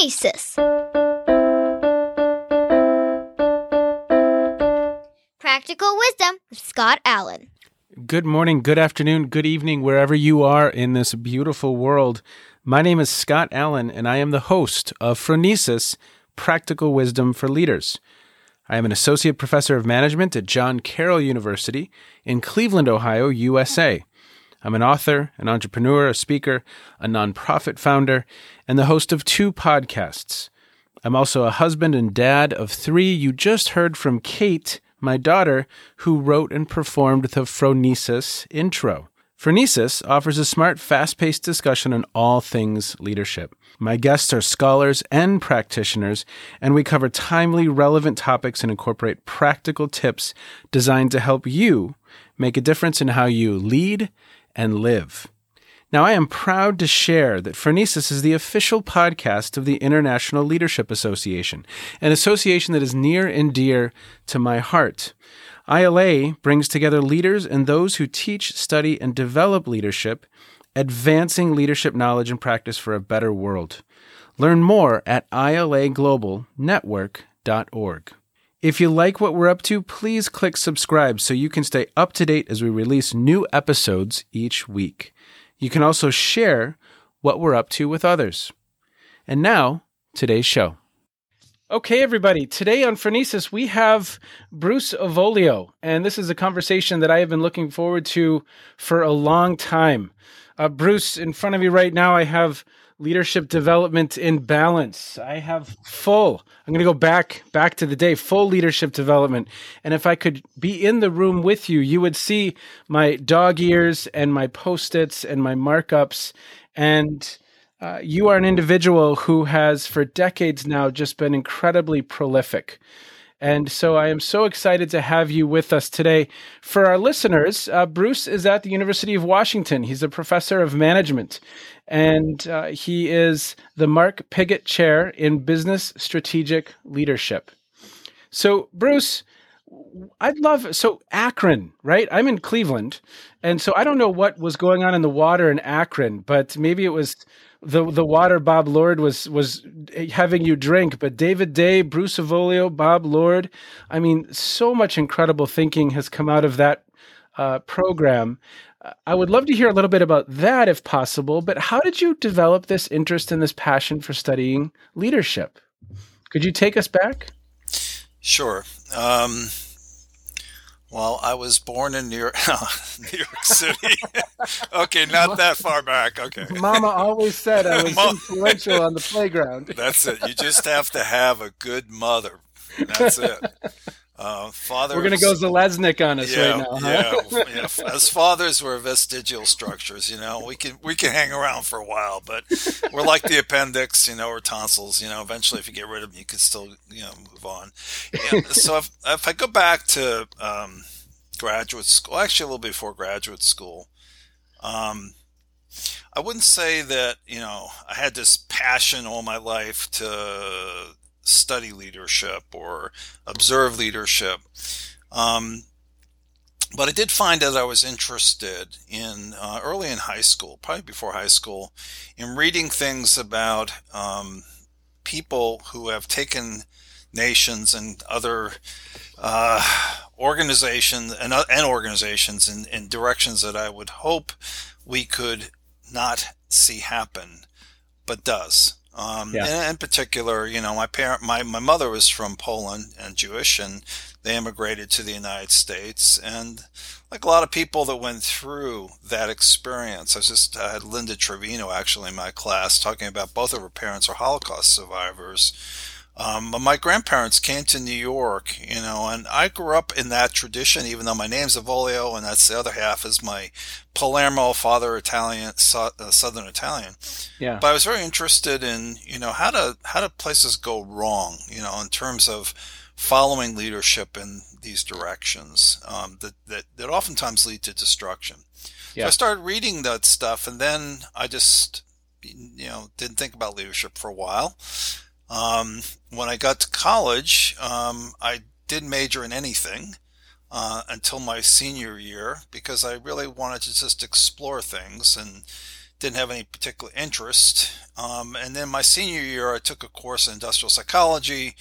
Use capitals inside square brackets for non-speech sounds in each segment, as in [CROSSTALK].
Phronesis. Practical Wisdom with Scott Allen. Good morning, good afternoon, good evening, wherever you are in this beautiful world. My name is Scott Allen, and I am the host of Phronesis Practical Wisdom for Leaders. I am an associate professor of management at John Carroll University in Cleveland, Ohio, USA. I'm an author, an entrepreneur, a speaker, a nonprofit founder, and the host of two podcasts. I'm also a husband and dad of three. You just heard from Kate, my daughter, who wrote and performed the Phronesis intro. Phronesis offers a smart, fast paced discussion on all things leadership. My guests are scholars and practitioners, and we cover timely, relevant topics and incorporate practical tips designed to help you make a difference in how you lead and live. Now, I am proud to share that Phronesis is the official podcast of the International Leadership Association, an association that is near and dear to my heart. ILA brings together leaders and those who teach, study, and develop leadership, advancing leadership knowledge and practice for a better world. Learn more at ilaglobalnetwork.org. If you like what we're up to, please click subscribe so you can stay up to date as we release new episodes each week. You can also share what we're up to with others. And now, today's show. Okay, everybody. Today on Phronesis, we have Bruce Avolio, and this is a conversation that I have been looking forward to for a long time. Uh, Bruce, in front of you right now, I have leadership development in balance. I have full. I'm going to go back back to the day, full leadership development. And if I could be in the room with you, you would see my dog ears and my post-its and my markups and uh, you are an individual who has for decades now just been incredibly prolific. And so I am so excited to have you with us today. For our listeners, uh, Bruce is at the University of Washington. He's a professor of management, and uh, he is the Mark Pigott Chair in Business Strategic Leadership. So, Bruce, I'd love so Akron, right? I'm in Cleveland, and so I don't know what was going on in the water in Akron, but maybe it was the the water Bob Lord was was having you drink. But David Day, Bruce Avolio, Bob Lord, I mean, so much incredible thinking has come out of that uh, program. I would love to hear a little bit about that if possible. But how did you develop this interest and this passion for studying leadership? Could you take us back? Sure. Um, well, I was born in New York, [LAUGHS] New York City. [LAUGHS] okay, not that far back. Okay. Mama always said I was [LAUGHS] influential on the playground. That's it. You just have to have a good mother. That's it. Uh, father, we're going to go Zaleznik on us yeah, right now. Huh? Yeah, yeah. As fathers, we're vestigial structures. You know, we can we can hang around for a while, but we're like the appendix, you know, or tonsils. You know, eventually, if you get rid of them, you can still you know move on. Yeah, so if if I go back to um, graduate school, actually a little before graduate school, um, I wouldn't say that you know I had this passion all my life to study leadership or observe leadership. Um, but I did find that I was interested in uh, early in high school, probably before high school, in reading things about um, people who have taken nations and other uh, organizations and, uh, and organizations in, in directions that I would hope we could not see happen, but does. Um, yeah. and in particular, you know, my parent, my, my mother was from Poland and Jewish, and they immigrated to the United States. And like a lot of people that went through that experience, I was just I had Linda Trevino actually in my class talking about both of her parents are Holocaust survivors. Um, my grandparents came to New York, you know, and I grew up in that tradition, even though my name's Avolio, and that's the other half is my Palermo father Italian, uh, Southern Italian. Yeah. But I was very interested in, you know, how do how do places go wrong, you know, in terms of following leadership in these directions um, that, that that oftentimes lead to destruction. Yeah. So I started reading that stuff, and then I just, you know, didn't think about leadership for a while. Um, when I got to college, um, I didn't major in anything uh, until my senior year because I really wanted to just explore things and didn't have any particular interest. Um, and then my senior year, I took a course in industrial psychology,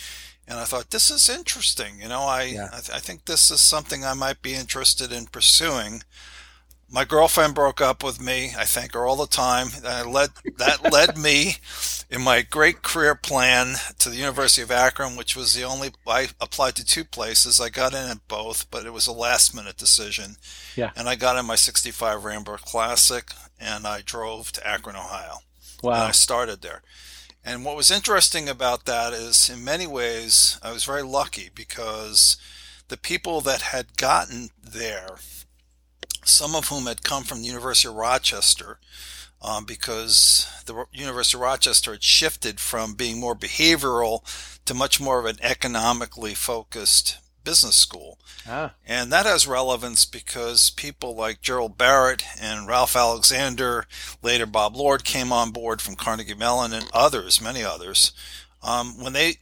and I thought this is interesting. You know, I Yeah. I, th- I think this is something I might be interested in pursuing. My girlfriend broke up with me. I thank her all the time. I led that led me in my great career plan to the University of Akron, which was the only I applied to two places. I got in at both, but it was a last minute decision. Yeah. And I got in my 65 Rambler Classic and I drove to Akron, Ohio. Wow. And I started there. And what was interesting about that is, in many ways, I was very lucky because the people that had gotten there, some of whom had come from the University of Rochester, um, because the University of Rochester had shifted from being more behavioral to much more of an economically focused business school. Ah. And that has relevance because people like Gerald Barrett and Ralph Alexander, later Bob Lord came on board from Carnegie Mellon and others, many others. Um, when they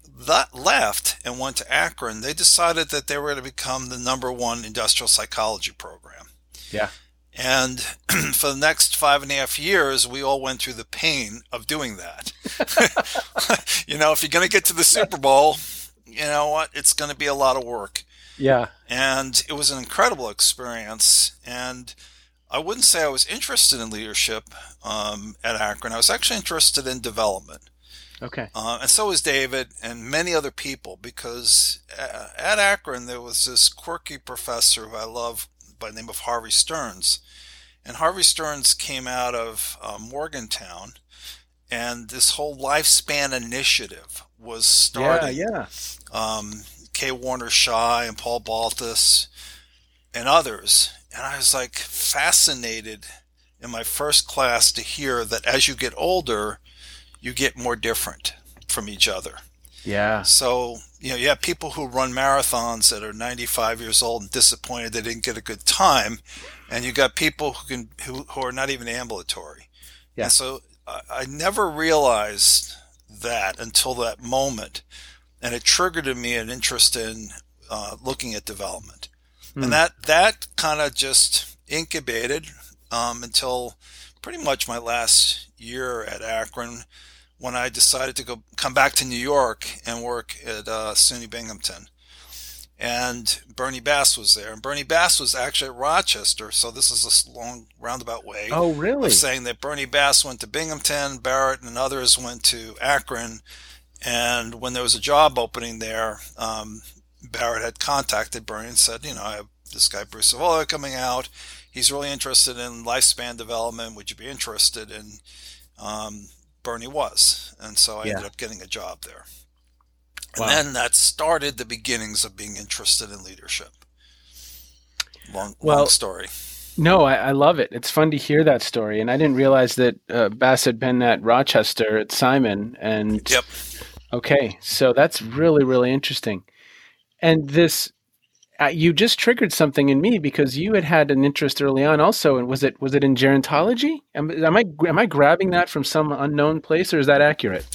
left and went to Akron, they decided that they were going to become the number one industrial psychology program. Yeah. And [CLEARS THROAT] for the next five and a half years, we all went through the pain of doing that. [LAUGHS] [LAUGHS] you know, if you're going to get to the Super Bowl, you know what? It's going to be a lot of work Yeah. and it was an incredible experience. And I wouldn't say I was interested in leadership um, at Akron. I was actually interested in development, Okay. uh, and so was David and many other people. Because uh, at Akron there was this quirky professor who I love by the name of Harvey Sterns, and Harvey Sterns came out of uh, Morgantown, and this whole lifespan initiative was started. Yeah. Yeah. um, K. Warner Schaie and Paul Baltes and others. And I was like fascinated in my first class to hear that as you get older, you get more different from each other. Yeah. So, you know, you have people who run marathons that are 95 years old and disappointed they didn't get a good time. And you got people who can, who, who are not even ambulatory. Yeah. And so I, I never realized that until that moment. And it triggered in me an interest in uh, looking at development. Hmm. And that, that kind of just incubated um, until pretty much my last year at Akron when I decided to go come back to New York and work at uh, SUNY Binghamton. And Bernie Bass was there, and Bernie Bass was actually at Rochester. So this is a long roundabout way Oh, really? of saying that Bernie Bass went to Binghamton, Barrett and others went to Akron. And when there was a job opening there, um, Barrett had contacted Bernie and said, you know, I have this guy Bruce Avolio coming out. He's really interested in lifespan development. Would you be interested? And um, Bernie was, and so I Yeah. ended up getting a job there. And Wow. then that started the beginnings of being interested in leadership. Long, Well- long story. No, I, I love it. It's fun to hear that story, and I didn't realize that uh, Bass had been at Rochester at Simon. And Yep. okay, so that's really really interesting. And this, uh, you just triggered something in me because you had had an interest early on, also. And was it was it in gerontology? Am, am I am I grabbing that from some unknown place, or is that accurate?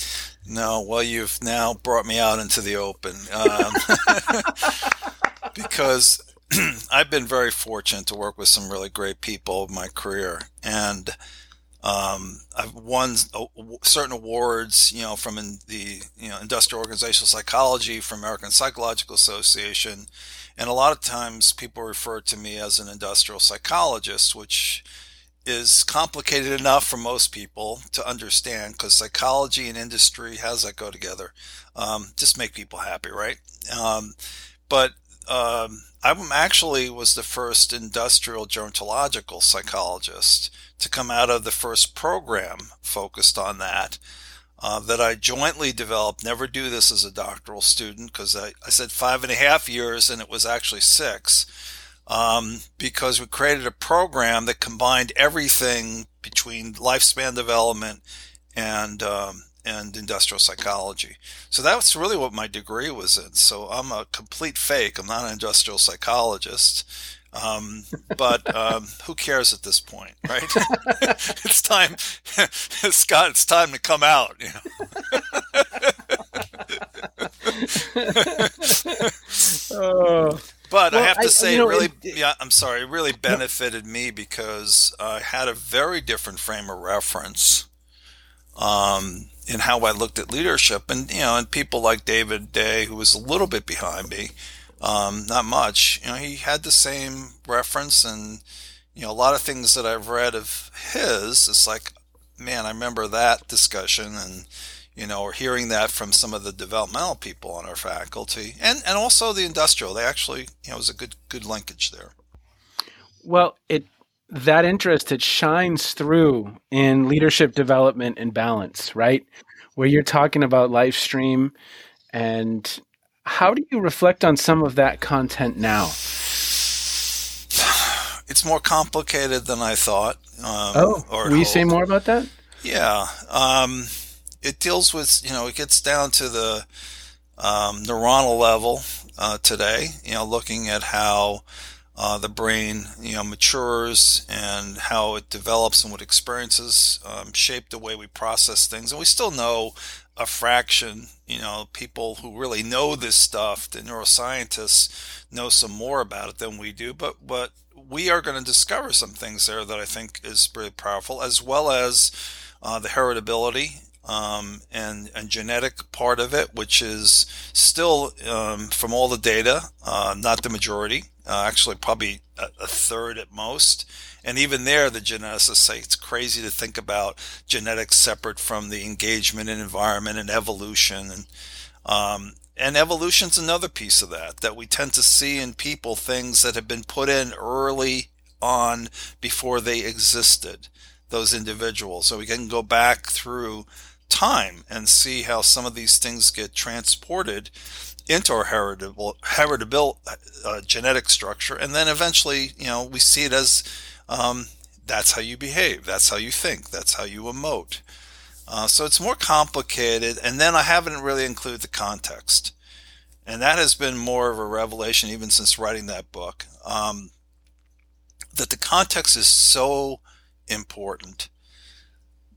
No, well, you've now brought me out into the open um, [LAUGHS] because [CLEARS THROAT] I've been very fortunate to work with some really great people in my career, and um, I've won certain awards, you know, from the you know industrial organizational psychology from American Psychological Association, and a lot of times people refer to me as an industrial psychologist, which is complicated enough for most people to understand because psychology and industry, how does that go together? Um, just make people happy, right? Um, but um, I actually was the first industrial gerontological psychologist to come out of the first program focused on that. Uh, that I jointly developed. Never do this as a doctoral student because I, I said five and a half years and it was actually six um, because we created a program that combined everything between lifespan development and um, and industrial psychology. So that's really what my degree was in. So I'm a complete fake. I'm not an industrial psychologist. Um, but um, who cares at this point, right? [LAUGHS] it's time, [LAUGHS] Scott. It's time to come out. You know? Oh, [LAUGHS] But Well, I have to I- say, you know, it really, it- yeah, I'm sorry, it really benefited me because I had a very different frame of reference um, in how I looked at leadership, and you know, and people like David Day, who was a little bit behind me, um, not much. You know, he had the same reference, and you know, a lot of things that I've read of his. It's like, man, I remember that discussion, and you know, or hearing that from some of the developmental people on our faculty, and and also the industrial. They actually, you know, it was a good good linkage there. Well, it that interest it shines through in leadership development and balance, right? Where you're talking about live stream and how do you reflect on some of that content now? It's more complicated than I thought. Um, Oh, or will you say more about that? Yeah. Um, it deals with, you know, it gets down to the um, neuronal level uh, today, you know, looking at how uh, the brain, you know, matures and how it develops and what experiences um, shape the way we process things. And we still know a fraction, you know, people who really know this stuff, the neuroscientists know some more about it than we do, but, but we are going to discover some things there that I think is really powerful, as well as uh, the heritability um, and and genetic part of it, which is still um, from all the data, uh, not the majority. Uh, actually, probably a, a third at most. And even there, the geneticists say it's crazy to think about genetics separate from the engagement and environment and evolution. And um, and evolution's another piece of that that we tend to see in people things that have been put in early on before they existed those individuals so we can go back through time and see how some of these things get transported into our heritable heritable uh, genetic structure and then eventually you know we see it as um, that's how you behave that's how you think that's how you emote uh, so it's more complicated. And then I haven't really included the context. And that has been more of a revelation even since writing that book. Um, that the context is so important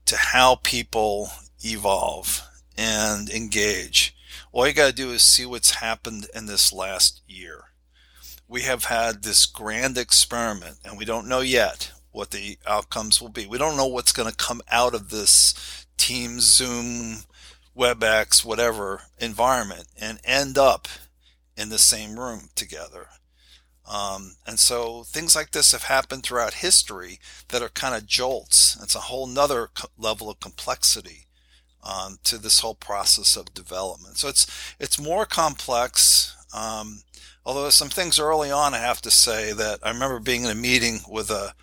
to how people evolve and engage. All you got to do is see what's happened in this last year. We have had this grand experiment, and we don't know yet what the outcomes will be. We don't know what's going to come out of this Teams, Zoom, WebEx, whatever environment and end up in the same room together. Um, and so things like this have happened throughout history that are kind of jolts. It's a whole nother co- level of complexity um, to this whole process of development. So it's it's more complex. Um, although some things early on, I have to say that I remember being in a meeting with a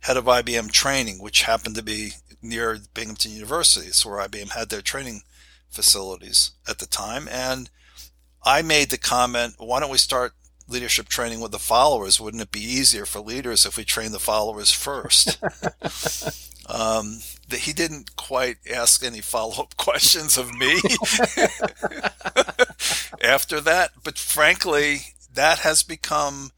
head of IBM training, which happened to be near Binghamton University. It's where IBM had their training facilities at the time. And I made the comment, why don't we start leadership training with the followers? Wouldn't it be easier for leaders if we train the followers first? [LAUGHS] um, that he didn't quite ask any follow up [LAUGHS] questions of me [LAUGHS] after that. But frankly, that has become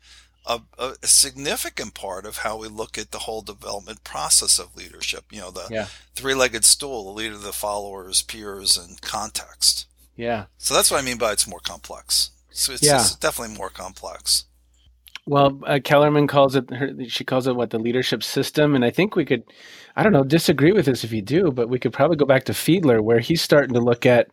a, a, significant part of how we look at the whole development process of leadership. You know, the Yeah. three legged stool, the leader, the followers, peers, and context. Yeah. So that's what I mean by it's more complex. So it's, Yeah. it's definitely more complex. Well, uh, Kellerman calls it. Her, she calls it what the leadership system, and I think we could, I don't know, disagree with this if you do, but we could probably go back to Fiedler, where he's starting to look at,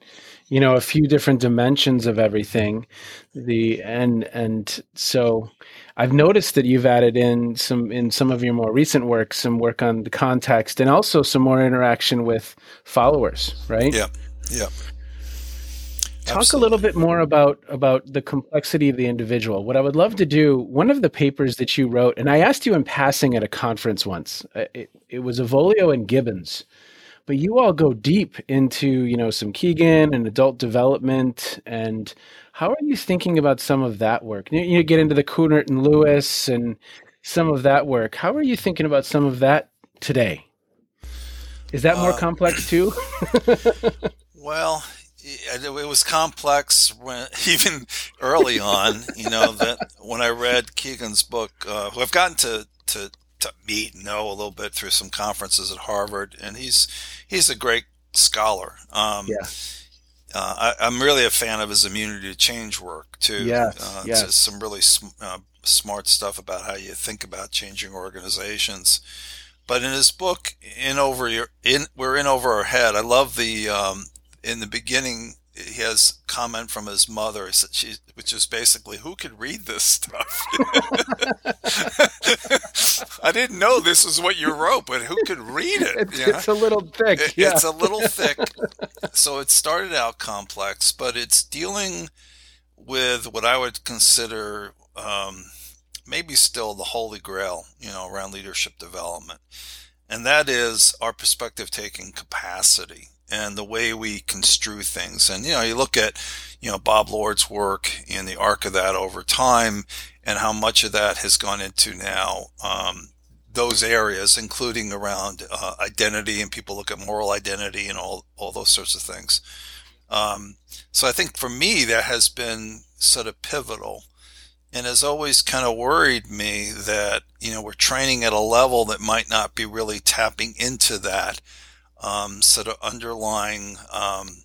you know, a few different dimensions of everything. The and and so, I've noticed that you've added in some in some of your more recent work, some work on the context, and also some more interaction with followers, right? Yeah. Yeah. Talk a little bit more about about the complexity of the individual. What i would love to do one of the papers that you wrote and i asked you in passing at a conference once uh, it, it was avolio and gibbons. But you all go deep into you know some kegan and adult development and how are you thinking about some of that work? You, you get into the Kuhnert and lewis and some of that work. How are you thinking about some of that today? Is that more Uh, complex too? [COUGHS] Well, it, it was complex when [LAUGHS] even early on. You know [LAUGHS] that when I read Kegan's book, uh, who I've gotten to, to to meet and know a little bit through some conferences at Harvard, and he's he's a great scholar. Um, Yeah. uh, I, am really a fan of his immunity to change work too. Yes, uh, yes. some really sm- uh, smart stuff about how you think about changing organizations. But in his book, in over your in we're in over our head. I love the um, in the beginning he has comment from his mother, which is basically, "Who could read this stuff?" [LAUGHS] I didn't know this is what you wrote, but who could read it? It's, it's a little thick. It, yeah. It's a little [LAUGHS] thick. so it started out complex, but it's dealing with what I would consider um, maybe still the holy grail, you know, around leadership development, and that is our perspective taking capacity and the way we construe things. And, you know, you look at, you know, Bob Lord's work and the arc of that over time and how much of that has gone into now, um, those areas, including around uh, identity and people look at moral identity and all, all those sorts of things. Um, so I think for me, that has been sort of pivotal and has always kind of worried me that, you know, we're training at a level that might not be really tapping into that um, sort of underlying, um,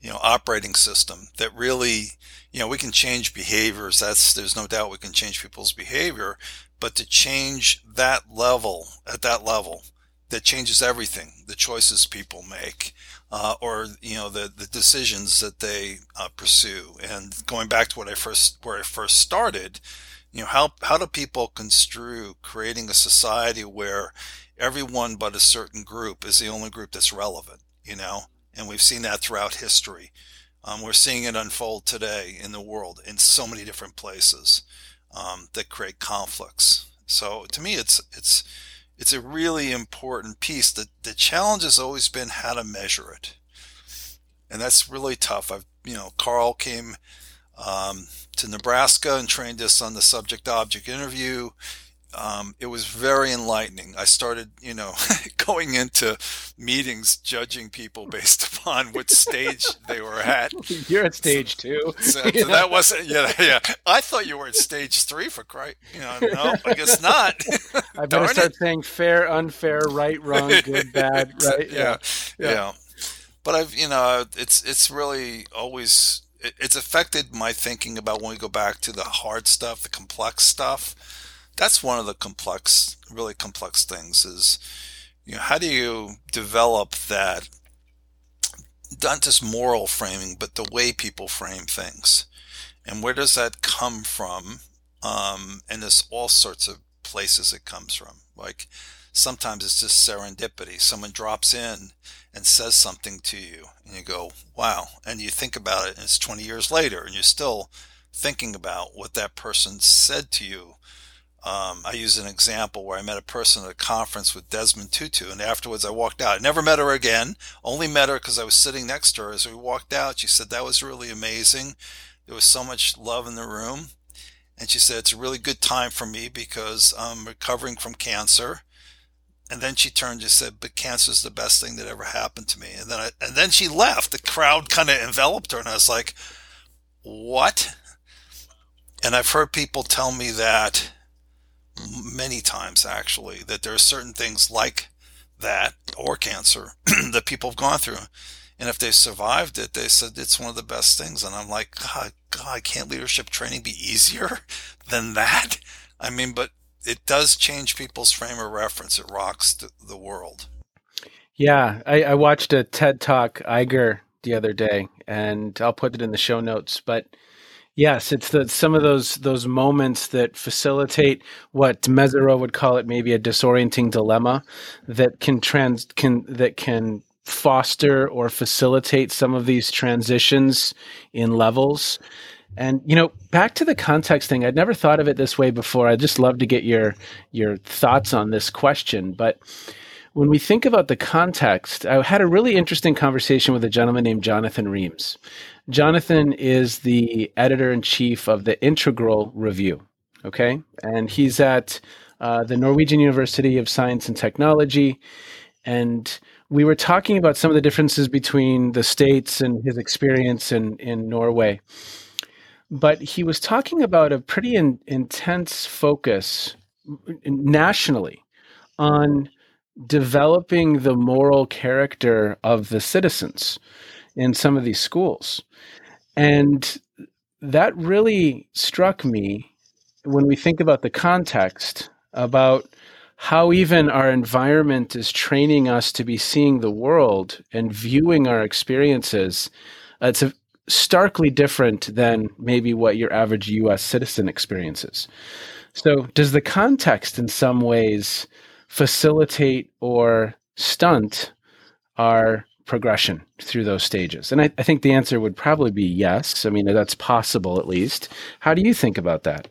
you know, operating system that really, you know, we can change behaviors. That's there's no doubt we can change people's behavior, but to change that level at that level, that changes everything. The choices people make, uh, or you know, the the decisions that they uh, pursue. And going back to what I first where I first started, you know, how how do people construe creating a society where everyone but a certain group is the only group that's relevant, you know, and we've seen that throughout history. Um, we're seeing it unfold today in the world in so many different places um, that create conflicts. So to me, it's it's it's a really important piece. The the challenge has always been how to measure it, and that's really tough. I've you know Carl came um, to Nebraska and trained us on the subject object interview um, it was very enlightening. I started, you know, [LAUGHS] going into meetings judging people based [LAUGHS] upon what stage they were at. [LAUGHS] You're at stage two. So, so that wasn't, yeah, yeah. I thought you were at stage three for Christ. You know, no, I guess not. I better start it. saying fair, unfair, right, wrong, good, bad, right? Yeah, yeah, yeah. But I've, you know, it's it's really always it's affected my thinking about when we go back to the hard stuff, the complex stuff that's one of the complex, really complex things is, you know, how do you develop that, not just moral framing, but the way people frame things? And where does that come from? Um, and there's all sorts of places it comes from. Like sometimes it's just serendipity. Someone drops in and says something to you, and you go, wow. And you think about it, and it's 20 years later, and you're still thinking about what that person said to you um, I use an example where I met a person at a conference with Desmond Tutu, and afterwards I walked out. I never met her again. Only met her because I was sitting next to her. As we walked out, she said that was really amazing. There was so much love in the room, and she said it's a really good time for me because I'm recovering from cancer. And then she turned and said, "But cancer is the best thing that ever happened to me." And then I, and then she left. The crowd kind of enveloped her, and I was like, "What?" And I've heard people tell me that many times actually that there are certain things like that or cancer [CLEARS THROAT] that people have gone through. And if they survived it, they said it's one of the best things. And I'm like, God, God, can't leadership training be easier [LAUGHS] than that? I mean, but it does change people's frame of reference. It rocks the, world. Yeah, I, I watched a TED Talk Iger the other day, and I'll put it in the show notes. But Yes, it's the some of those those moments that facilitate what Mezirow would call it maybe a disorienting dilemma that can trans can that can foster or facilitate some of these transitions in levels. And you know, back to the context thing, I'd never thought of it this way before. I'd just love to get your your thoughts on this question, but when we think about the context, I had a really interesting conversation with a gentleman named Jonathan Reams. Jonathan is the editor in chief of the Integral Review. Okay. And he's at uh, the Norwegian University of Science and Technology. And we were talking about some of the differences between the states and his experience in, in Norway. But he was talking about a pretty in, intense focus nationally on developing the moral character of the citizens in some of these schools. And that really struck me when we think about the context about how even our environment is training us to be seeing the world and viewing our experiences. It's a, starkly different than maybe what your average US citizen experiences. So, does the context in some ways facilitate or stunt our progression through those stages? And I, I, think the answer would probably be yes. I mean, that's possible at least. How do you think about that?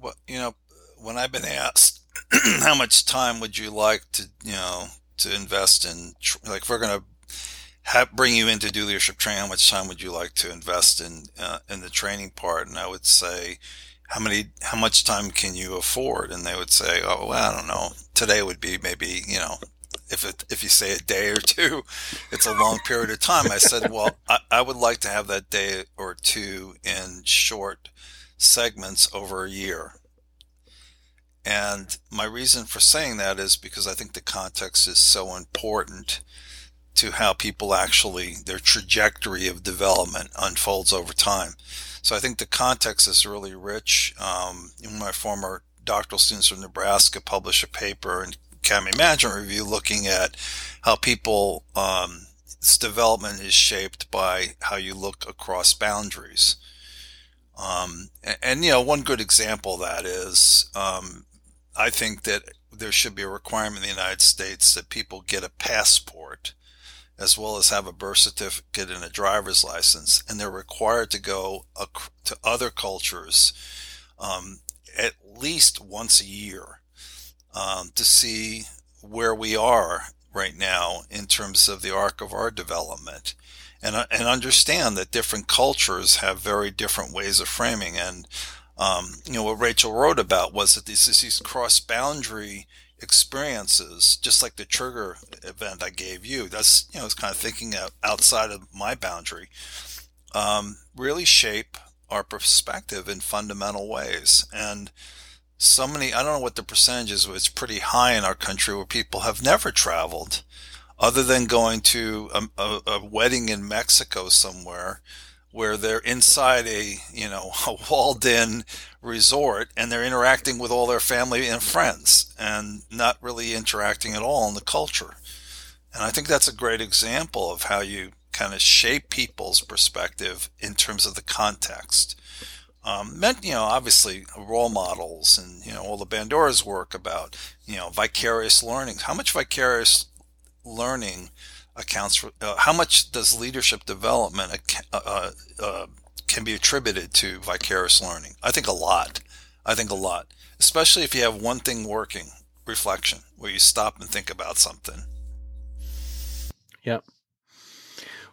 Well, you know, when I've been asked [CLEARS THROAT] how much time would you like to, you know, to invest in, like, if we're going to have, bring you in to do leadership training, how much time would you like to invest in uh, in the training part? And I would say, how many, how much time can you afford? And they would say, oh, well, I don't know. Today would be maybe, you know, if it, if you say a day or two, it's a long period of time. I said, well, I, I would like to have that day or two in short segments over a year. And my reason for saying that is because I think the context is so important to how people actually, their trajectory of development unfolds over time. So I think the context is really rich. Um, my former doctoral students from Nebraska published a paper in Academy Management Review looking at how people, um, development is shaped by how you look across boundaries. Um, and, and, you know, one good example of that is, um, I think that there should be a requirement in the United States that people get a passport as well as have a birth certificate and a driver's license, and they're required to go to other cultures um, at least once a year um, to see where we are right now in terms of the arc of our development. And, uh, and understand that different cultures have very different ways of framing. And, um, you know, what Rachel wrote about was that these, these cross boundary experiences, just like the trigger event I gave you, that's, you know, it's kind of thinking outside of my boundary, um, really shape our perspective in fundamental ways. And so many, I don't know what the percentage is, but it's pretty high in our country where people have never traveled other than going to a, a, a wedding in Mexico somewhere where they're inside a, you know, [LAUGHS] a walled in resort and they're interacting with all their family and friends and not really interacting at all in the culture. And I think that's a great example of how you kind of shape people's perspective in terms of the context. Um, meant, you know, obviously role models and, you know, all the Bandura's work about, you know, vicarious learning. How much vicarious learning accounts for, uh, how much does leadership development uh, uh, uh can be attributed to vicarious learning. I think a lot. I think a lot, especially if you have one thing working, reflection, where you stop and think about something. Yep.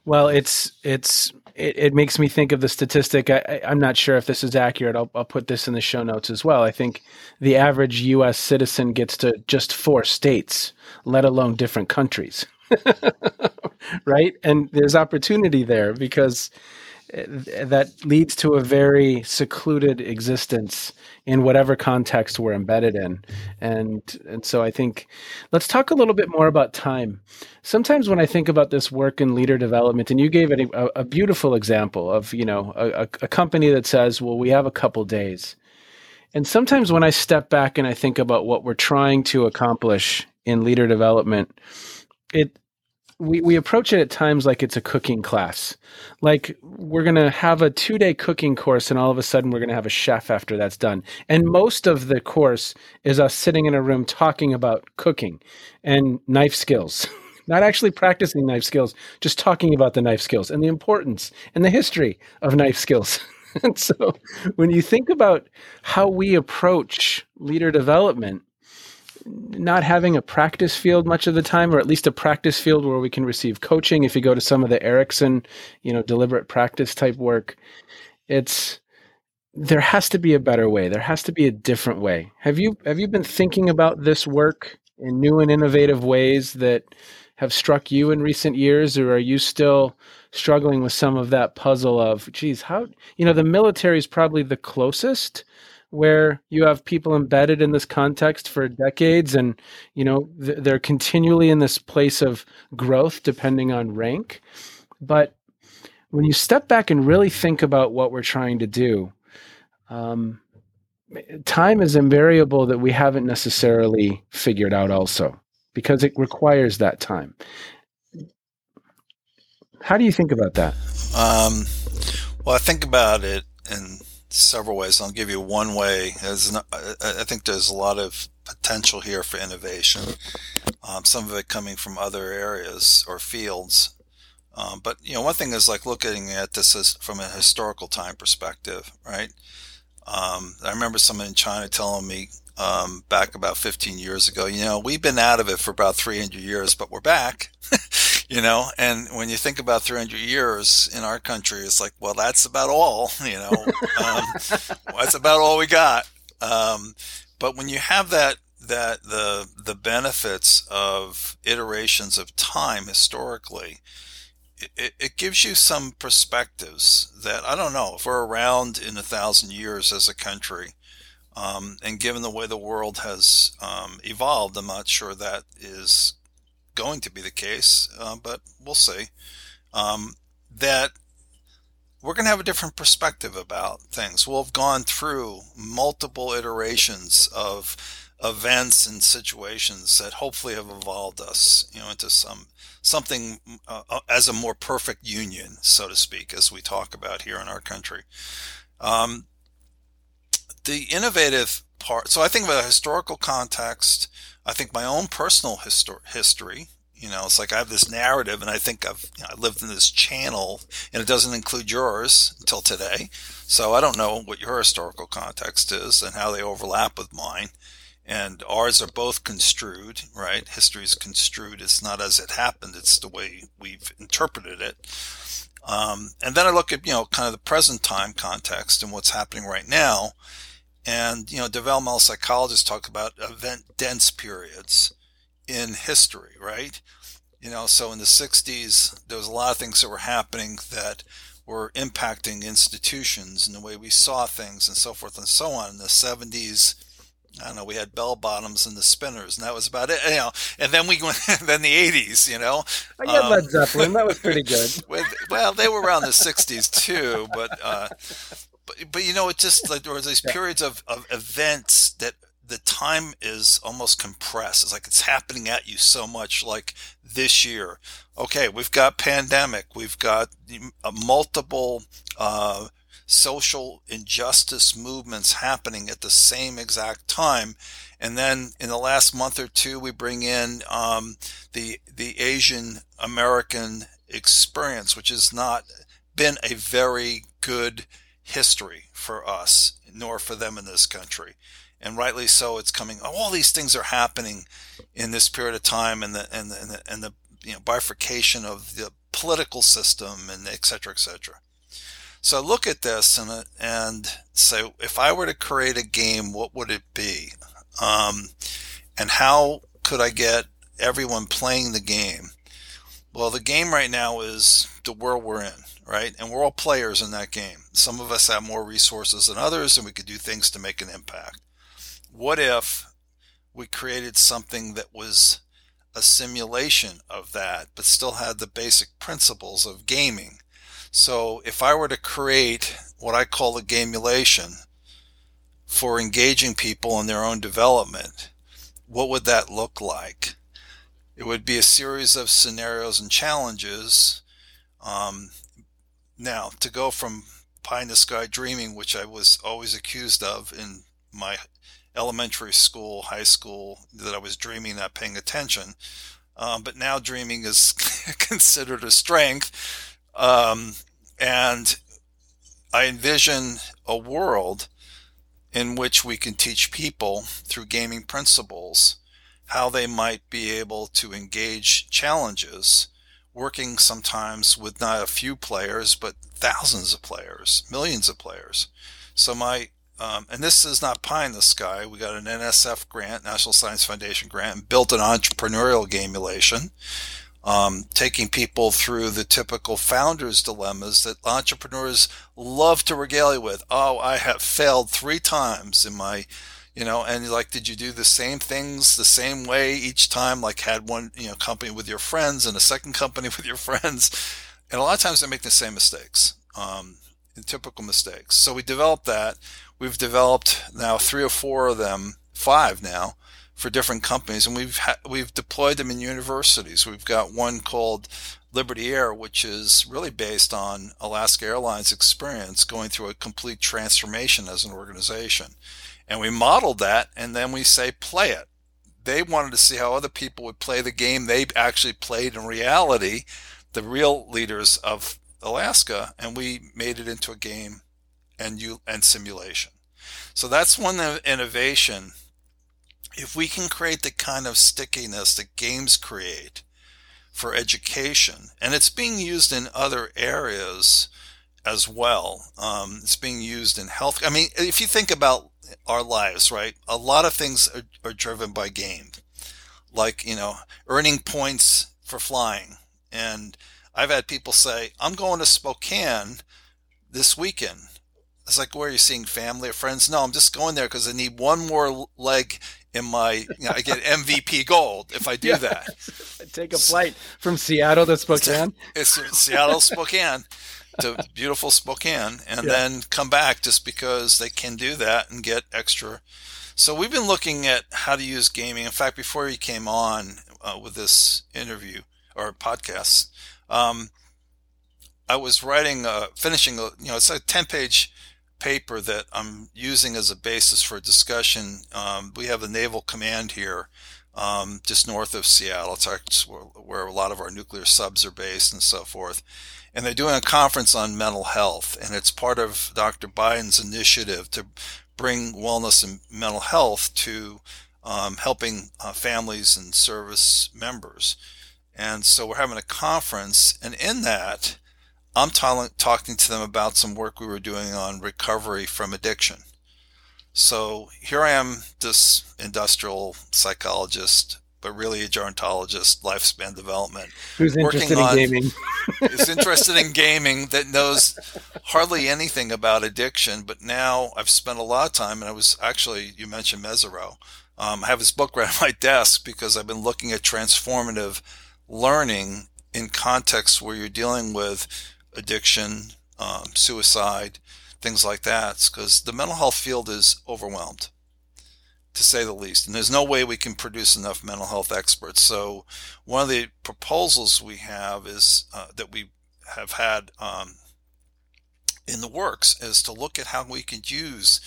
Well, it's it's it, it makes me think of the statistic. I, am not sure if this is accurate. I'll, I'll put this in the show notes as well. I think the average U.S. citizen gets to just four states, let alone different countries. [LAUGHS] right? And there's opportunity there because eh, that leads to a very secluded existence in whatever context we're embedded in. And and so i think let's talk a little bit more about time. Sometimes when i think about this work in leader development and you gave a, a beautiful example of you know a, a company that says well we have a couple days. And sometimes when i step back and i think about what we're trying to accomplish in leader development it we, we approach it at times like it's a cooking class. Like we're going to have a two day cooking course, and all of a sudden we're going to have a chef after that's done. And most of the course is us sitting in a room talking about cooking and knife skills. [LAUGHS] Not actually practicing knife skills, just talking about the knife skills and the importance and the history of knife skills. [LAUGHS] and so when you think about how we approach leader development, not having a practice field much of the time, or at least a practice field where we can receive coaching. If you go to some of the Ericsson, you know, deliberate practice type work, it's there has to be a better way. There has to be a different way. Have you have you been thinking about this work in new and innovative ways that have struck you in recent years, or are you still struggling with some of that puzzle of, geez, how you know the military is probably the closest where you have people embedded in this context for decades and you know th- they're continually in this place of growth depending on rank. But when you step back and really think about what we're trying to do um, time is invariable that we haven't necessarily figured out also because it requires that time. How do you think about that? Um, well i think about it in several ways. I'll give you one way. I think there's a lot of potential here for innovation. Um, some of it coming from other areas or fields. Um, but you know, one thing is like looking at this as from a historical time perspective, right? Um, I remember someone in China telling me um, back about 15 years ago, you know, we've been out of it for about 300 years, but we're back. [LAUGHS] you know and when you think about 300 years in our country it's like well that's about all [LAUGHS] you know um, that's about all we got. Um, but when you have that that the the benefits of iterations of time historically it, it gives you some perspectives that I don't know if we're around in a thousand years as a country, um, and given the way the world has um, evolved, I'm not sure that is going to be the case, uh, but we'll see. Um, that we're going to have a different perspective about things. We'll have gone through multiple iterations of events and situations that hopefully have evolved us, you know, into some something uh, uh as a more perfect union, so to speak, as we talk about here in our country. Um, the innovative part. So I think of a historical context I think my own personal histor- history, you know, it's like I have this narrative and I think I've you know, I lived in this channel and it doesn't include yours until today. So I don't know what your historical context is and how they overlap with mine. And ours are both construed, right? History is construed. It's not as it happened. It's the way we've interpreted it. Um, and then I look at, you know, kind of the present time context and what's happening right now. And, you know, developmental psychologists talk about event dense periods in history, right? You know, so in the 60s, there was a lot of things that were happening that were impacting institutions and the way we saw things and so forth and so on. In the 70s, I don't know, we had bell bottoms and the spinners, and that was about it. You know, and then we went, [LAUGHS] then the '80s. You know, I got um, Led Zeppelin. That was pretty [LAUGHS] good. With, well, they were around the '60s too, but uh, but but you know, it just like there was these periods of, of events that the time is almost compressed. It's like it's happening at you so much. Like this year, okay, we've got pandemic, we've got multiple uh, social injustice movements happening at the same exact time, and then in the last month or two, we bring in um, the the Asian American experience, which has not been a very good history for us, nor for them in this country. And rightly so, it's coming. All these things are happening in this period of time, and the and the, and the, and the you know, bifurcation of the political system, and et cetera, et cetera. So look at this and and say, if I were to create a game, what would it be? Um, and how could I get everyone playing the game? Well, the game right now is the world we're in right? And we're all players in that game. Some of us have more resources than others, and we could do things to make an impact. What if we created something that was a simulation of that, but still had the basic principles of gaming? So if I were to create what I call a gamulation for engaging people in their own development, what would that look like? It would be a series of scenarios and challenges um, now, to go from pie in the sky dreaming, which I was always accused of in my elementary school, high school, that I was dreaming, not paying attention. Um, but now dreaming is [LAUGHS] considered a strength. Um, and I envision a world in which we can teach people through gaming principles how they might be able to engage challenges working sometimes with not a few players, but thousands of players, millions of players. So my um, and this is not pie in the sky. We got an NSF grant, National Science Foundation grant, and built an entrepreneurial gamulation. um, taking people through the typical founders' dilemmas that entrepreneurs love to regale with. Oh, I have failed three times in my, you know, and like, did you do the same things the same way each time? Like, had one, you know, company with your friends and a second [LAUGHS] company with your friends, and a lot of times they make the same mistakes, um, typical mistakes. So we developed that. We've developed now three or four of them, five now for different companies, and we've ha- we've deployed them in universities. We've got one called Liberty Air, which is really based on Alaska Airlines experience going through a complete transformation as an organization, and we modeled that, and then we say play it. They wanted to see how other people would play the game they actually played in reality, the real leaders of Alaska, and we made it into a game and you and simulation. So that's one innovation if we can create the kind of stickiness that games create for education, and it's being used in other areas as well. Um, it's being used in health. I mean, if you think about our lives, right? A lot of things are, are driven by game, like, you know, earning points for flying. And I've had people say, I'm going to Spokane this weekend. It's like, where are you seeing family or friends? No, I'm just going there because I need one more leg in my you know, I get [LAUGHS] MVP gold if I do yeah. that. [LAUGHS] Take a flight from Seattle to Spokane. [LAUGHS] It's, it's Seattle Spokane to beautiful Spokane and yeah. then come back just because they can do that and get extra. So we've been looking at how to use gaming. In fact, before you came on uh, with this interview or podcast, um, I was writing, uh, finishing, you know, it's a 10 page paper that I'm using as a basis for discussion. Um, we have the Naval Command here, um, just north of Seattle. It's where a lot of our nuclear subs are based and so forth. And they're doing a conference on mental health, and it's part of Dr. Biden's initiative to bring wellness and mental health to um, helping uh, families and service members. And so we're having a conference, and in that, I'm t- talking to them about some work we were doing on recovery from addiction. So here I am, this industrial psychologist, but really a gerontologist, lifespan development. Who's interested on, in gaming? [LAUGHS] is interested in gaming that knows hardly anything about addiction, but now I've spent a lot of time, and I was actually, you mentioned Mezirow. Um, I have his book [LAUGHS] right on my desk because I've been looking at transformative learning in contexts where you're dealing with addiction, um, suicide, things like that, because the mental health field is overwhelmed, to say the least. And there's no way we can produce enough mental health experts. So one of the proposals we have is uh, that we have had um, in the works is to look at how we could use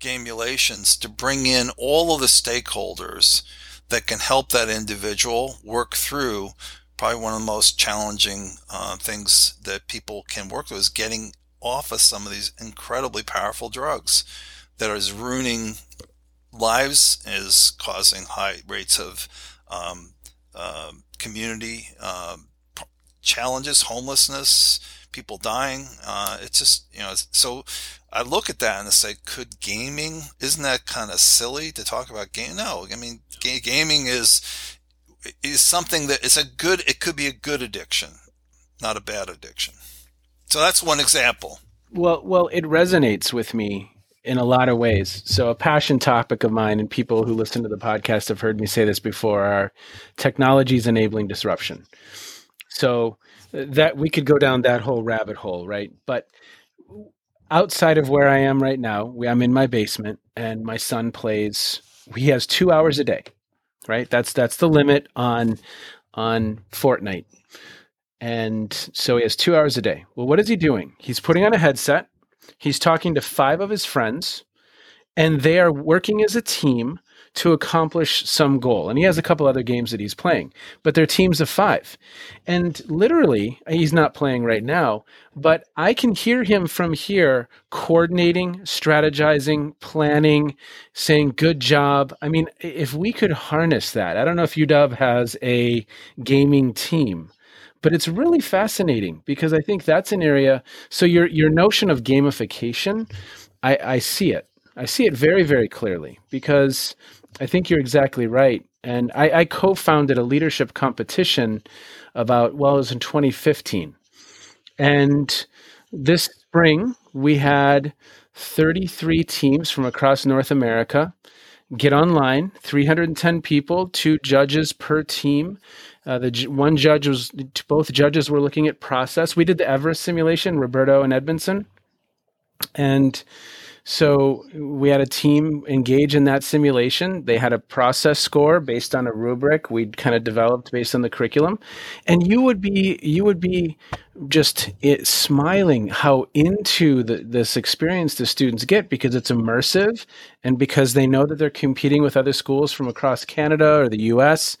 gamulations to bring in all of the stakeholders that can help that individual work through probably one of the most challenging uh, things that people can work with is getting off of some of these incredibly powerful drugs that is ruining lives, is causing high rates of um, uh, community uh, challenges, homelessness, people dying. Uh, it's just you know. So I look at that and I say, could gaming? Isn't that kind of silly to talk about game? No, I mean, ga- gaming is is something that is a good, it could be a good addiction, not a bad addiction. So that's one example. Well, well, it resonates with me in a lot of ways. So a passion topic of mine, and people who listen to the podcast have heard me say this before, are technologies enabling disruption. So uh, that we could go down that whole rabbit hole, right? But outside of where I am right now, we, I'm in my basement, and my son plays. He has two hours a day right? That's that's the limit on on Fortnite. And so he has two hours a day. Well, what is he doing? He's putting on a headset. He's talking to five of his friends, and they are working as a team to accomplish some goal. And he has a couple other games that he's playing, but they're teams of five. And literally, he's not playing right now, but I can hear him from here coordinating, strategizing, planning, saying, good job. I mean, if we could harness that, I don't know if UW has a gaming team but it's really fascinating because I think that's an area. So your your notion of gamification, I, I see it. I see it very very clearly because I think you're exactly right. And I, I co founded a leadership competition about, well, it was in 2015. And this spring, we had 33 teams from across North America get online 310 people two judges per team uh, the one judge was both judges were looking at process we did the everest simulation roberto and edmondson and so we had a team engage in that simulation. They had a process score based on a rubric we'd kind of developed based on the curriculum, and you would be you would be just it, smiling how into the, this experience the students get because it's immersive and because they know that they're competing with other schools from across Canada or the U.S.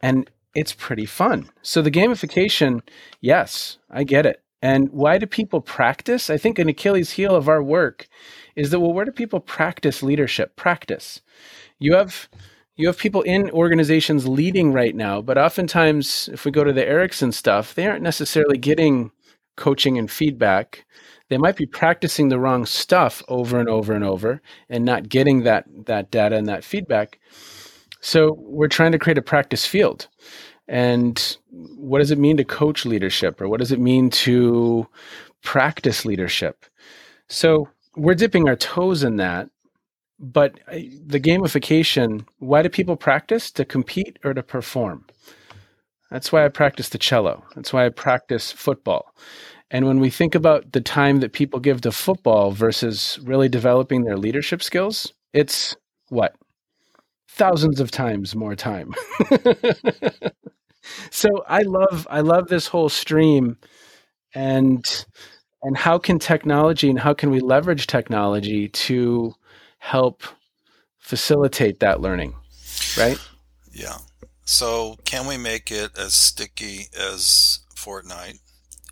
and it's pretty fun. So the gamification, yes, I get it. And why do people practice? I think an Achilles heel of our work is that well, where do people practice leadership? Practice. You have you have people in organizations leading right now, but oftentimes if we go to the Ericsson stuff, they aren't necessarily getting coaching and feedback. They might be practicing the wrong stuff over and over and over and not getting that that data and that feedback. So we're trying to create a practice field. And what does it mean to coach leadership or what does it mean to practice leadership? So we're dipping our toes in that. But uh, the gamification, why do people practice? To compete or to perform? That's why I practice the cello. That's why I practice football. And when we think about the time that people give to football versus really developing their leadership skills, it's what? Thousands of times more time. [LAUGHS] so I love I love this whole stream and and how can technology and how can we leverage technology to help facilitate that learning right? Yeah. So can we make it as sticky as fortnite?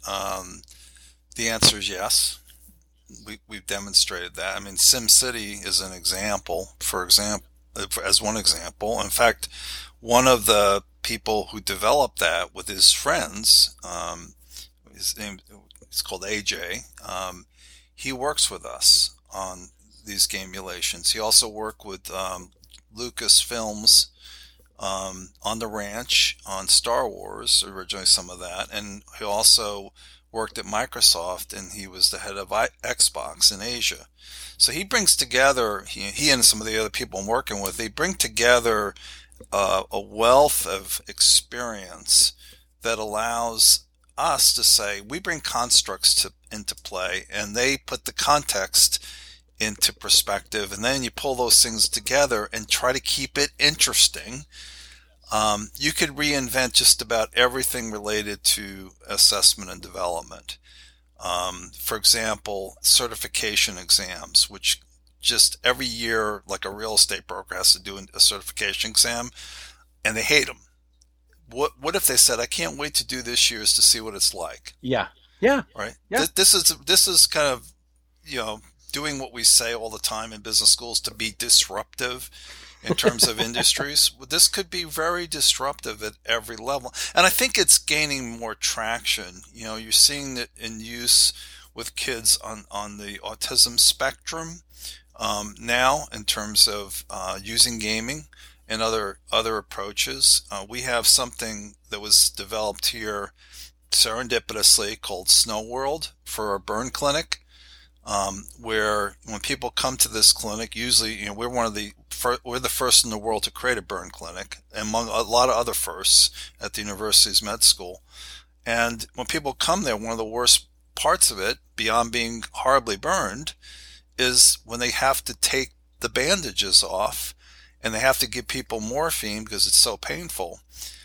Um, the answer is yes. We, we've demonstrated that. I mean simcity is an example. For example as one example in fact one of the people who developed that with his friends um, his name it's called AJ. Um, he works with us on these gamulations. He also worked with um, Lucasfilms um, on the ranch on Star Wars, originally some of that, and he also worked at Microsoft and he was the head of I- Xbox in Asia. So he brings together, he, he and some of the other people I'm working with, they bring together uh, a wealth of experience that allows us to say we bring constructs to, into play and they put the context into perspective and then you pull those things together and try to keep it interesting um, you could reinvent just about everything related to assessment and development um, for example certification exams which just every year like a real estate broker has to do a certification exam and they hate them what what if they said, "I can't wait to do this year's to see what it's like"? Yeah, yeah, right. Yeah. This, this is this is kind of you know doing what we say all the time in business schools to be disruptive in terms of industries. This could be very disruptive at every level, and I think it's gaining more traction. You know, you're seeing it in use with kids on on the autism spectrum um, now in terms of uh, using gaming and other other approaches. Uh, we have something that was developed here serendipitously called Snow World for our burn clinic, um, where when people come to this clinic, usually you know we're one of the we're the first in the world to create a burn clinic, among a lot of other firsts at the university's med school. And when people come there, one of the worst parts of it, beyond being horribly burned, is when they have to take the bandages off and they have to give people morphine because it's so painful.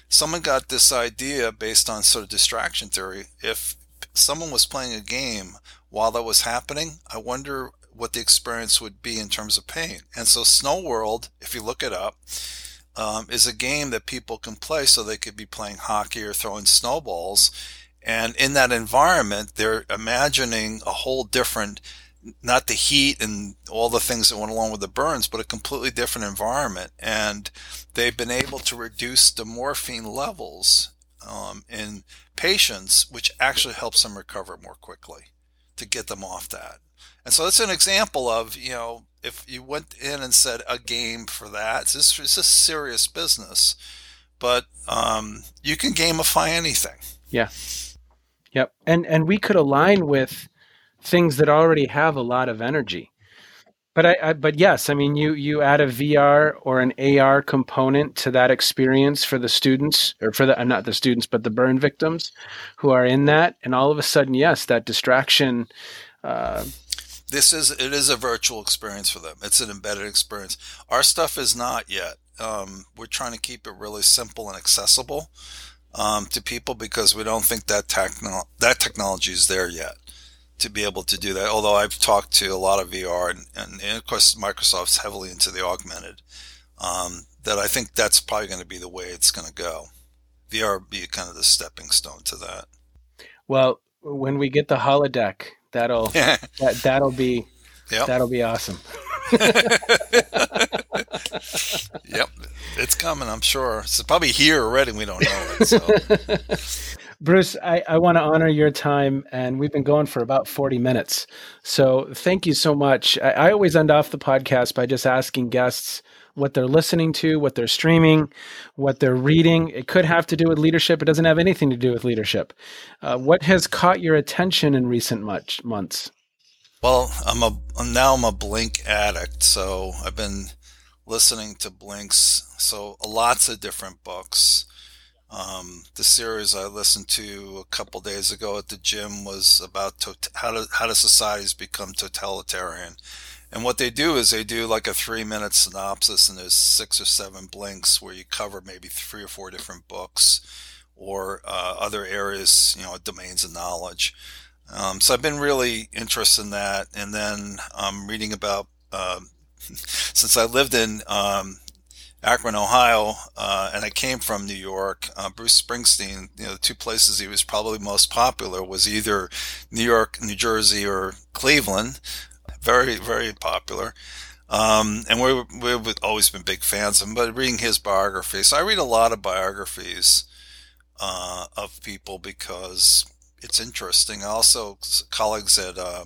Someone got this idea based on sort of distraction theory. If someone was playing a game while that was happening, I wonder what the experience would be in terms of pain. And so Snow World, if you look it up, um, is a game that people can play so they could be playing hockey or throwing snowballs. And in that environment, they're imagining a whole different not the heat and all the things that went along with the burns, but a completely different environment. And they've been able to reduce the morphine levels um, in patients, which actually helps them recover more quickly to get them off that. And so it's an example of, you know, if you went in and said a game for that, this is a serious business. But um, you can gamify anything. Yeah. Yep. And and we could align with things that already have a lot of energy. But I, I, but yes, I mean you you add a VR or an AR component to that experience for the students or for the uh, not the students but the burn victims who are in that, and all of a sudden, yes, that distraction. Uh, this is it is a virtual experience for them. It's an embedded experience. Our stuff is not yet. Um, we're trying to keep it really simple and accessible um, to people because we don't think that techno- that technology is there yet to be able to do that. Although I've talked to a lot of VR, and, and, and of course Microsoft's heavily into the augmented. Um, that I think that's probably going to be the way it's going to go. VR be kind of the stepping stone to that. Well, when we get the holodeck, that'll [LAUGHS] that, that'll be yep. that'll be awesome. [LAUGHS] yep, it's coming. I'm sure. It's probably here already. We don't know it. So. [LAUGHS] Bruce, I, I want to honor your time, and we've been going for about 40 minutes. So thank you so much. I, I always end off the podcast by just asking guests what they're listening to, what they're streaming, what they're reading. It could have to do with leadership. It doesn't have anything to do with leadership. Uh, what has caught your attention in recent much, months? Well, I'm a now I'm a Blink addict, so I've been listening to Blinks. So lots of different books. Um, the series I listened to a couple days ago at the gym was about to, how do how do societies become totalitarian, and what they do is they do like a three minute synopsis, and there's six or seven blinks where you cover maybe three or four different books or uh, other areas, you know, domains of knowledge. Um, so I've been really interested in that, and then I'm um, reading about. Um, [LAUGHS] since I lived in um, Akron, Ohio, uh, and I came from New York. Uh, Bruce Springsteen, you know, the two places he was probably most popular was either New York, New Jersey, or Cleveland. Very, very popular. Um, and we, we've always been big fans of him, but reading his biography. So I read a lot of biographies uh, of people because it's interesting. Also, colleagues at uh,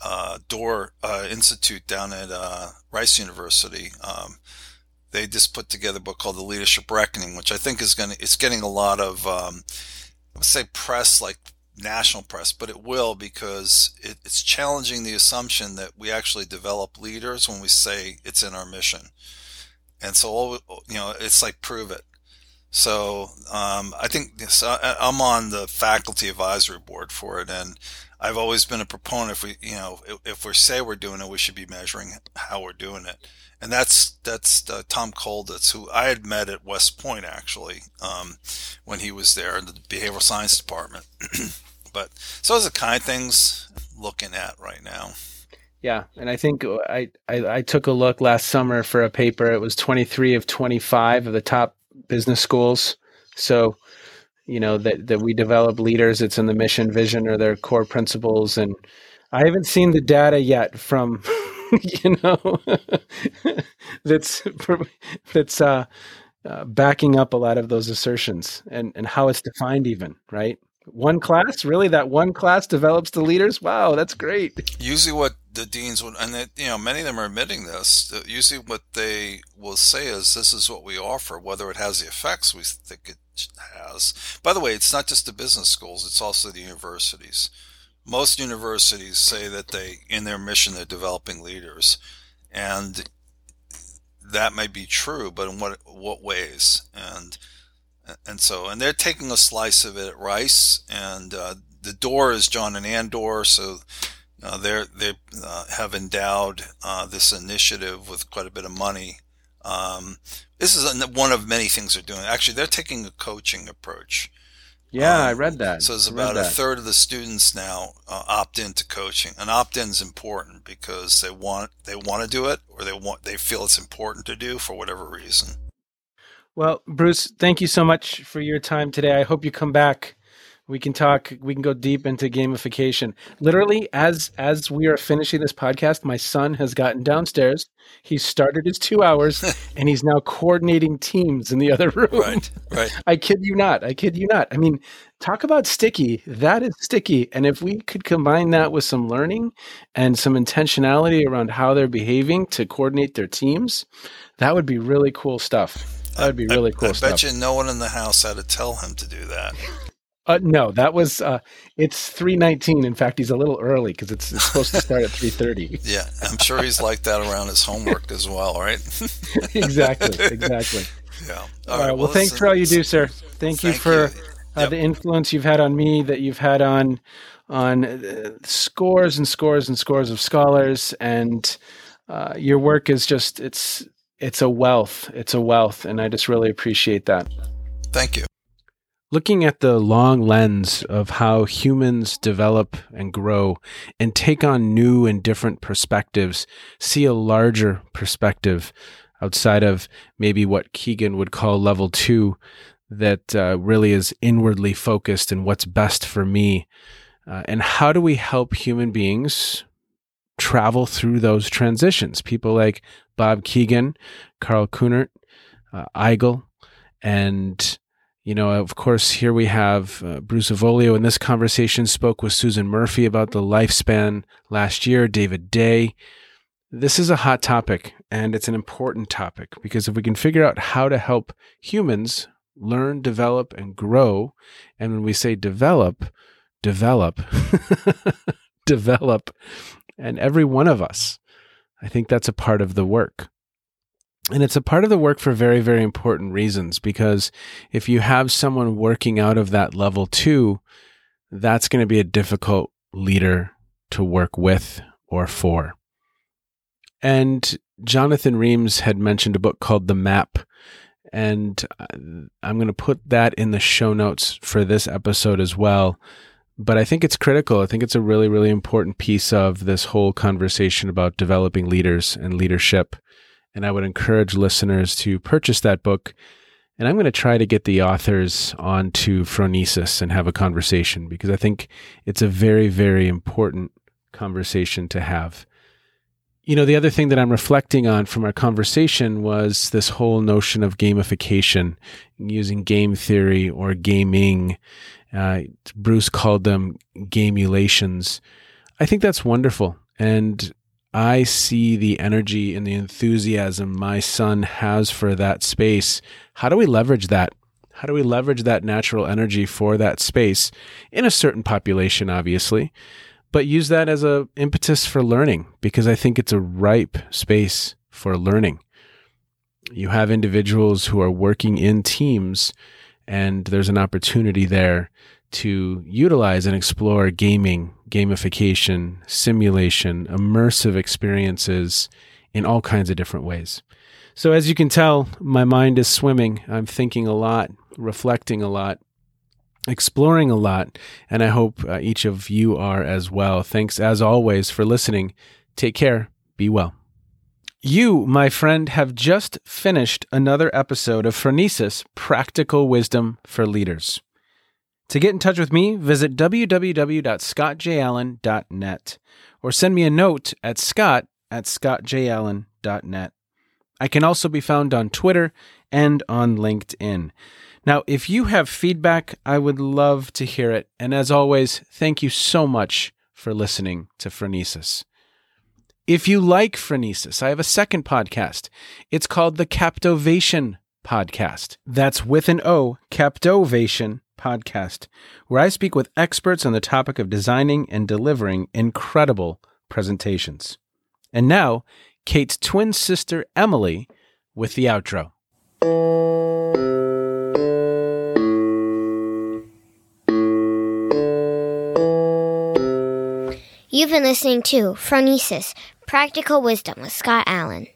uh, Doerr uh, Institute down at uh, Rice University. Um, they just put together a book called The Leadership Reckoning, which I think is going to, it's getting a lot of, um, would say press, like national press, but it will because it, it's challenging the assumption that we actually develop leaders when we say it's in our mission. And so, you know, it's like prove it. So um, I think this, I'm on the faculty advisory board for it, and I've always been a proponent. If we, you know, if, if we say we're doing it, we should be measuring how we're doing it and that's that's uh, Tom Kolditz, who I had met at West Point actually um, when he was there in the behavioral science department. [CLEARS THROAT] but so those are the kind of things looking at right now. Yeah, and I think I, I, I took a look last summer for a paper. It was 23 of 25 of the top business schools. So, you know that that we develop leaders. It's in the mission, vision, or their core principles. And I haven't seen the data yet from [LAUGHS] [LAUGHS] you know, [LAUGHS] that's that's uh, uh, backing up a lot of those assertions and and how it's defined, even right. One class, really? That one class develops the leaders? Wow, that's great. Usually, what the deans would, and you know, many of them are admitting this. Usually, what they will say is, "This is what we offer, whether it has the effects we think it has." By the way, it's not just the business schools; it's also the universities most universities say that they, in their mission, they're developing leaders, and that may be true, but in what what ways? And and so, and they're taking a slice of it at Rice, and uh, the Doerr is John and Ann Doerr, so uh, they're they uh, have endowed uh, this initiative with quite a bit of money. Um, this is one of many things they're doing. Actually, they're taking a coaching approach. Yeah, um, I read that. So it's about a third of the students now uh, opt into coaching. And opt in is important because they want they want to do it or they want they feel it's important to do for whatever reason. Well, Bruce, thank you so much for your time today. I hope you come back We can talk. We can go deep into gamification. Literally, as as we are finishing this podcast, my son has gotten downstairs. He started his two hours, [LAUGHS] and he's now coordinating teams in the other room. Right, right. [LAUGHS] I kid you not. I kid you not. I mean, talk about sticky. That is sticky. And if we could combine that with some learning and some intentionality around how they're behaving to coordinate their teams, that would be really cool stuff. That would be really cool I, I bet you no one in the house had to tell him to do that. Uh, no, that was uh, it's three nineteen. In fact, he's a little early because it's, it's supposed to start at three thirty. [LAUGHS] Yeah, I'm sure he's like that around his homework as well, right? [LAUGHS] exactly, exactly. [LAUGHS] Yeah. All right. Well, thanks for all you do, sir. Thank, you for you. Uh, Yep. the influence you've had on me, that you've had on on uh, scores and scores and scores of scholars, and uh, your work is just it's it's a wealth. It's a wealth, and I just really appreciate that. Thank you. Looking at the long lens of how humans develop and grow and take on new and different perspectives, see a larger perspective outside of maybe what Kegan would call level two, that uh, really is inwardly focused and what's best for me. Uh, and how do we help human beings travel through those transitions? People like Bob Kegan, Karl Kuhnert, uh, Eigel, and you know, of course, here we have uh, Bruce Avolio in this conversation spoke with Susan Murphy about the lifespan last year, David Day. This is a hot topic and it's an important topic because if we can figure out how to help humans learn, develop, and grow, and when we say develop, develop, [LAUGHS] develop, and every one of us, I think that's a part of the work. And it's a part of the work for very, very important reasons because if you have someone working out of that level two, that's going to be a difficult leader to work with or for. And Jonathan Reams had mentioned a book called The Map. And I'm going to put that in the show notes for this episode as well. But I think it's critical. I think it's a really, really important piece of this whole conversation about developing leaders and leadership. And I would encourage listeners to purchase that book. And I'm going to try to get the authors onto Phronesis and have a conversation because I think it's a very, very important conversation to have. You know, the other thing that I'm reflecting on from our conversation was this whole notion of gamification, using game theory or gaming. Uh, Bruce called them gamulations. I think that's wonderful. And I see the energy and the enthusiasm my son has for that space. How do we leverage that? How do we leverage that natural energy for that space in a certain population, obviously, but use that as a impetus for learning because I think it's a ripe space for learning. You have individuals who are working in teams, and there's an opportunity there to utilize and explore gaming, gamification, simulation, immersive experiences in all kinds of different ways. So, as you can tell, my mind is swimming. I'm thinking a lot, reflecting a lot, exploring a lot, and I hope uh, each of you are as well. Thanks, as always, for listening. Take care. Be well. You, my friend, have just finished another episode of Phronesis Practical Wisdom for Leaders. To get in touch with me, visit www.scottjallen.net or send me a note at scott at scottjallen.net. I can also be found on Twitter and on LinkedIn. Now, if you have feedback, I would love to hear it. And as always, thank you so much for listening to Phronesis. If you like Phronesis, I have a second podcast. It's called the Captovation Podcast. That's with an O, Captovation Podcast, where I speak with experts on the topic of designing and delivering incredible presentations. And now, Kate's twin sister, Emily, with the outro. You've been listening to Phronesis Practical Wisdom with Scott Allen.